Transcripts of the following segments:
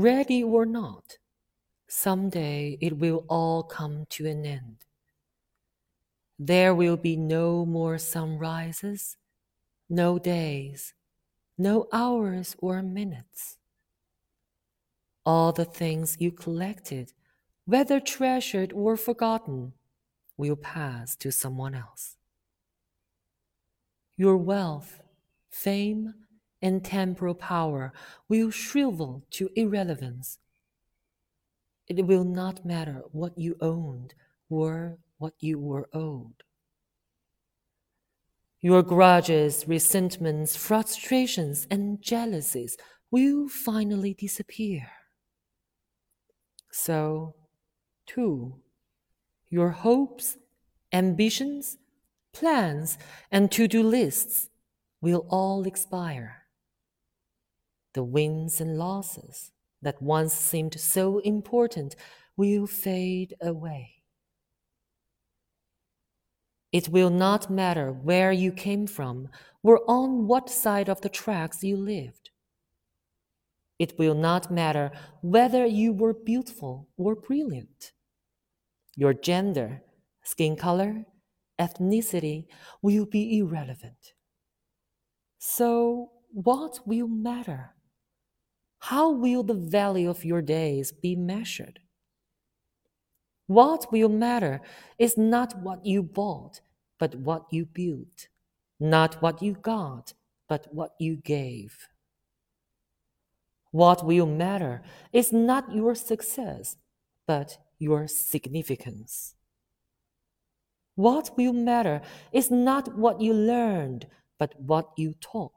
ready or not, someday it will all come to an end. There will be no more sunrises, no days, no hours or minutes. All the things you collected, whether treasured or forgotten, will pass to someone else. Your wealth, fame, and temporal power will shrivel to irrelevance. It will not matter what you owned or what you were owed. Your grudges, resentments, frustrations, and jealousies will finally disappear. So, too, your hopes, ambitions, plans, and to do lists will all expire. The wins and losses that once seemed so important will fade away. It will not matter where you came from or on what side of the tracks you lived. It will not matter whether you were beautiful or brilliant. Your gender, skin color, ethnicity will be irrelevant. So, what will matter? How will the value of your days be measured? What will matter is not what you bought, but what you built, not what you got, but what you gave. What will matter is not your success, but your significance. What will matter is not what you learned, but what you taught.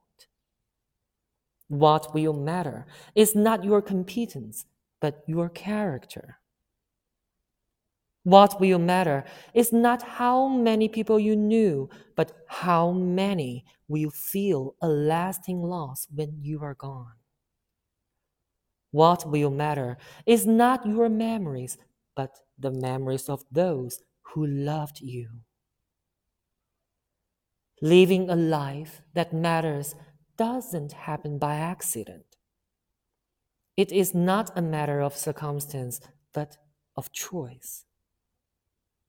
What will matter is not your competence, but your character. What will matter is not how many people you knew, but how many will feel a lasting loss when you are gone. What will matter is not your memories, but the memories of those who loved you. Living a life that matters doesn't happen by accident. It is not a matter of circumstance, but of choice.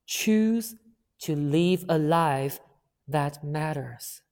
Choose to live a life that matters.